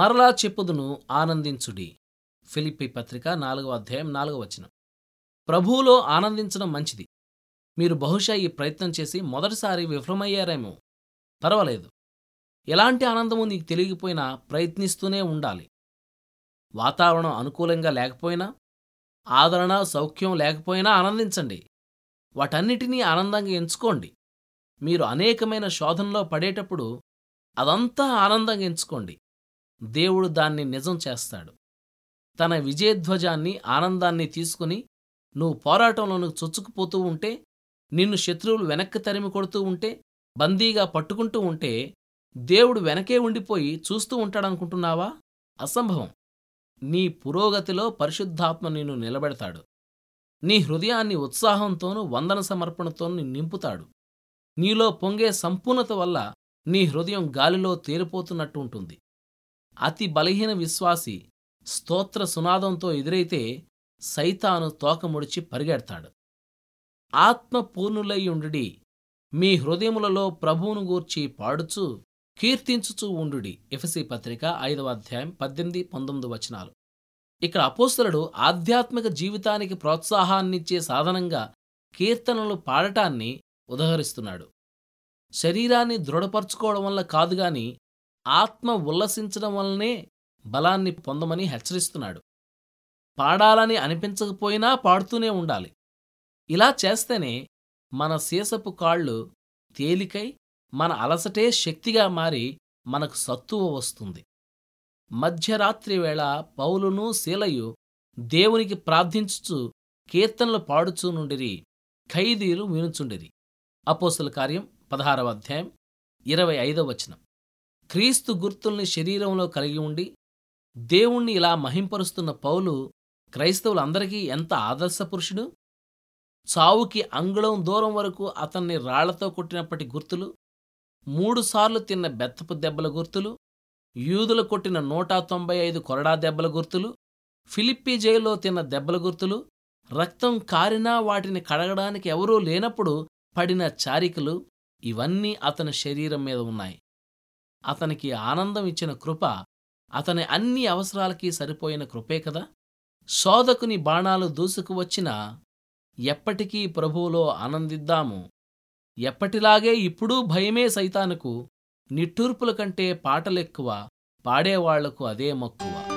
మరలా చెప్పుదును ఆనందించుడి. ఫిలిప్పి పత్రిక నాలుగవ అధ్యాయం నాలుగవ వచనం. ప్రభువులో ఆనందించడం మంచిది. మీరు బహుశా ఈ ప్రయత్నం చేసి మొదటిసారి విఫలమయ్యారేమో. పర్వాలేదు. ఎలాంటి ఆనందమో నీకు తెలియకపోయినా ప్రయత్నిస్తూనే ఉండాలి. వాతావరణం అనుకూలంగా లేకపోయినా ఆదరణ సౌఖ్యం లేకపోయినా ఆనందించండి. వాటన్నిటినీ ఆనందంగా ఎంచుకోండి. మీరు అనేకమైన శోధనలో పడేటప్పుడు అదంతా ఆనందంగా ఎంచుకోండి. దేవుడు దాన్ని నిజం చేస్తాడు. తన విజయధ్వజాన్ని ఆనందాన్ని తీసుకుని నువ్వు పోరాటంలో చొచ్చుకుపోతూ ఉంటే నిన్ను శత్రువులు వెనక్కి తరిమి కొడుతూ ఉంటే బందీగా పట్టుకుంటూ ఉంటే దేవుడు వెనకే ఉండిపోయి చూస్తూ ఉంటాడనుకుంటున్నావా? అసంభవం. నీ పురోగతిలో పరిశుద్ధాత్మ నిన్ను నిలబెడతాడు. నీ హృదయాన్ని ఉత్సాహంతోనూ వందన సమర్పణతోనూ నింపుతాడు. నీలో పొంగే సంపూర్ణత వల్ల నీ హృదయం గాలిలో తేలిపోతున్నట్టు ఉంటుంది. అతి బలహీన విశ్వాసి స్తోత్ర సునాదంతో ఎదురైతే సైతాను తోకముడిచి పరిగెడతాడు. ఆత్మపూర్ణులయ్యుండుడి మీ హృదయములలో ప్రభువును గూర్చి పాడుచు కీర్తించుచూ ఉండుడి. ఎఫసి పత్రిక ఐదవ అధ్యాయం పద్దెనిమిది పంతొమ్మిది వచనాలు. ఇక్కడ అపోస్తలుడు ఆధ్యాత్మిక జీవితానికి ప్రోత్సాహాన్నిచ్చే సాధనంగా కీర్తనలు పాడటాన్ని ఉదహరిస్తున్నాడు. శరీరాన్ని దృఢపరచుకోవడం వల్ల కాదుగాని ఆత్మ ఉల్లసించడం వల్లనే బలాన్ని పొందమని హెచ్చరిస్తున్నాడు. పాడాలని అనిపించకపోయినా పాడుతూనే ఉండాలి. ఇలా చేస్తేనే మన సీసపు కాళ్ళు తేలికై మన అలసటే శక్తిగా మారి మనకు సత్తువ వస్తుంది. మధ్యరాత్రి వేళ పౌలును శీలయు దేవునికి ప్రార్థించుచు కీర్తనలు పాడుచూ నుండిరి ఖైదీలు వినుచుండిరి. అపోసల కార్యం పదహారవ అధ్యాయం ఇరవై ఐదవ వచనం. క్రీస్తు గుర్తుల్ని శరీరంలో కలిగి ఉండి దేవుణ్ణి ఇలా మహింపరుస్తున్న పౌలు క్రైస్తవులందరికీ ఎంత ఆదర్శపురుషుడు? చావుకి అంగుళం దూరం వరకు అతన్ని రాళ్ళతో కొట్టినప్పటి గుర్తులు మూడుసార్లు తిన్న బెత్తపు దెబ్బల గుర్తులు యూదులు కొట్టిన నూట తొంభై ఐదు కొరడా దెబ్బల గుర్తులు ఫిలిప్పీ జైల్లో తిన్న దెబ్బల గుర్తులు రక్తం కారినా వాటిని కడగడానికి ఎవరూ లేనప్పుడు పడిన చారికలు ఇవన్నీ అతని శరీరం మీద ఉన్నాయి. అతనికి ఆనందం ఇచ్చిన కృప అతని అన్ని అవసరాలకి సరిపోయిన కృపే కదా? శోధకుని బాణాలు దూసుకువచ్చినా ఎప్పటికీ ప్రభువులో ఆనందిద్దాము. ఎప్పటిలాగే ఇప్పుడూ భయమే సైతానుకు నిట్టూర్పుల కంటే పాటలెక్కువ పాడేవాళ్ళకు అదే మక్కువ.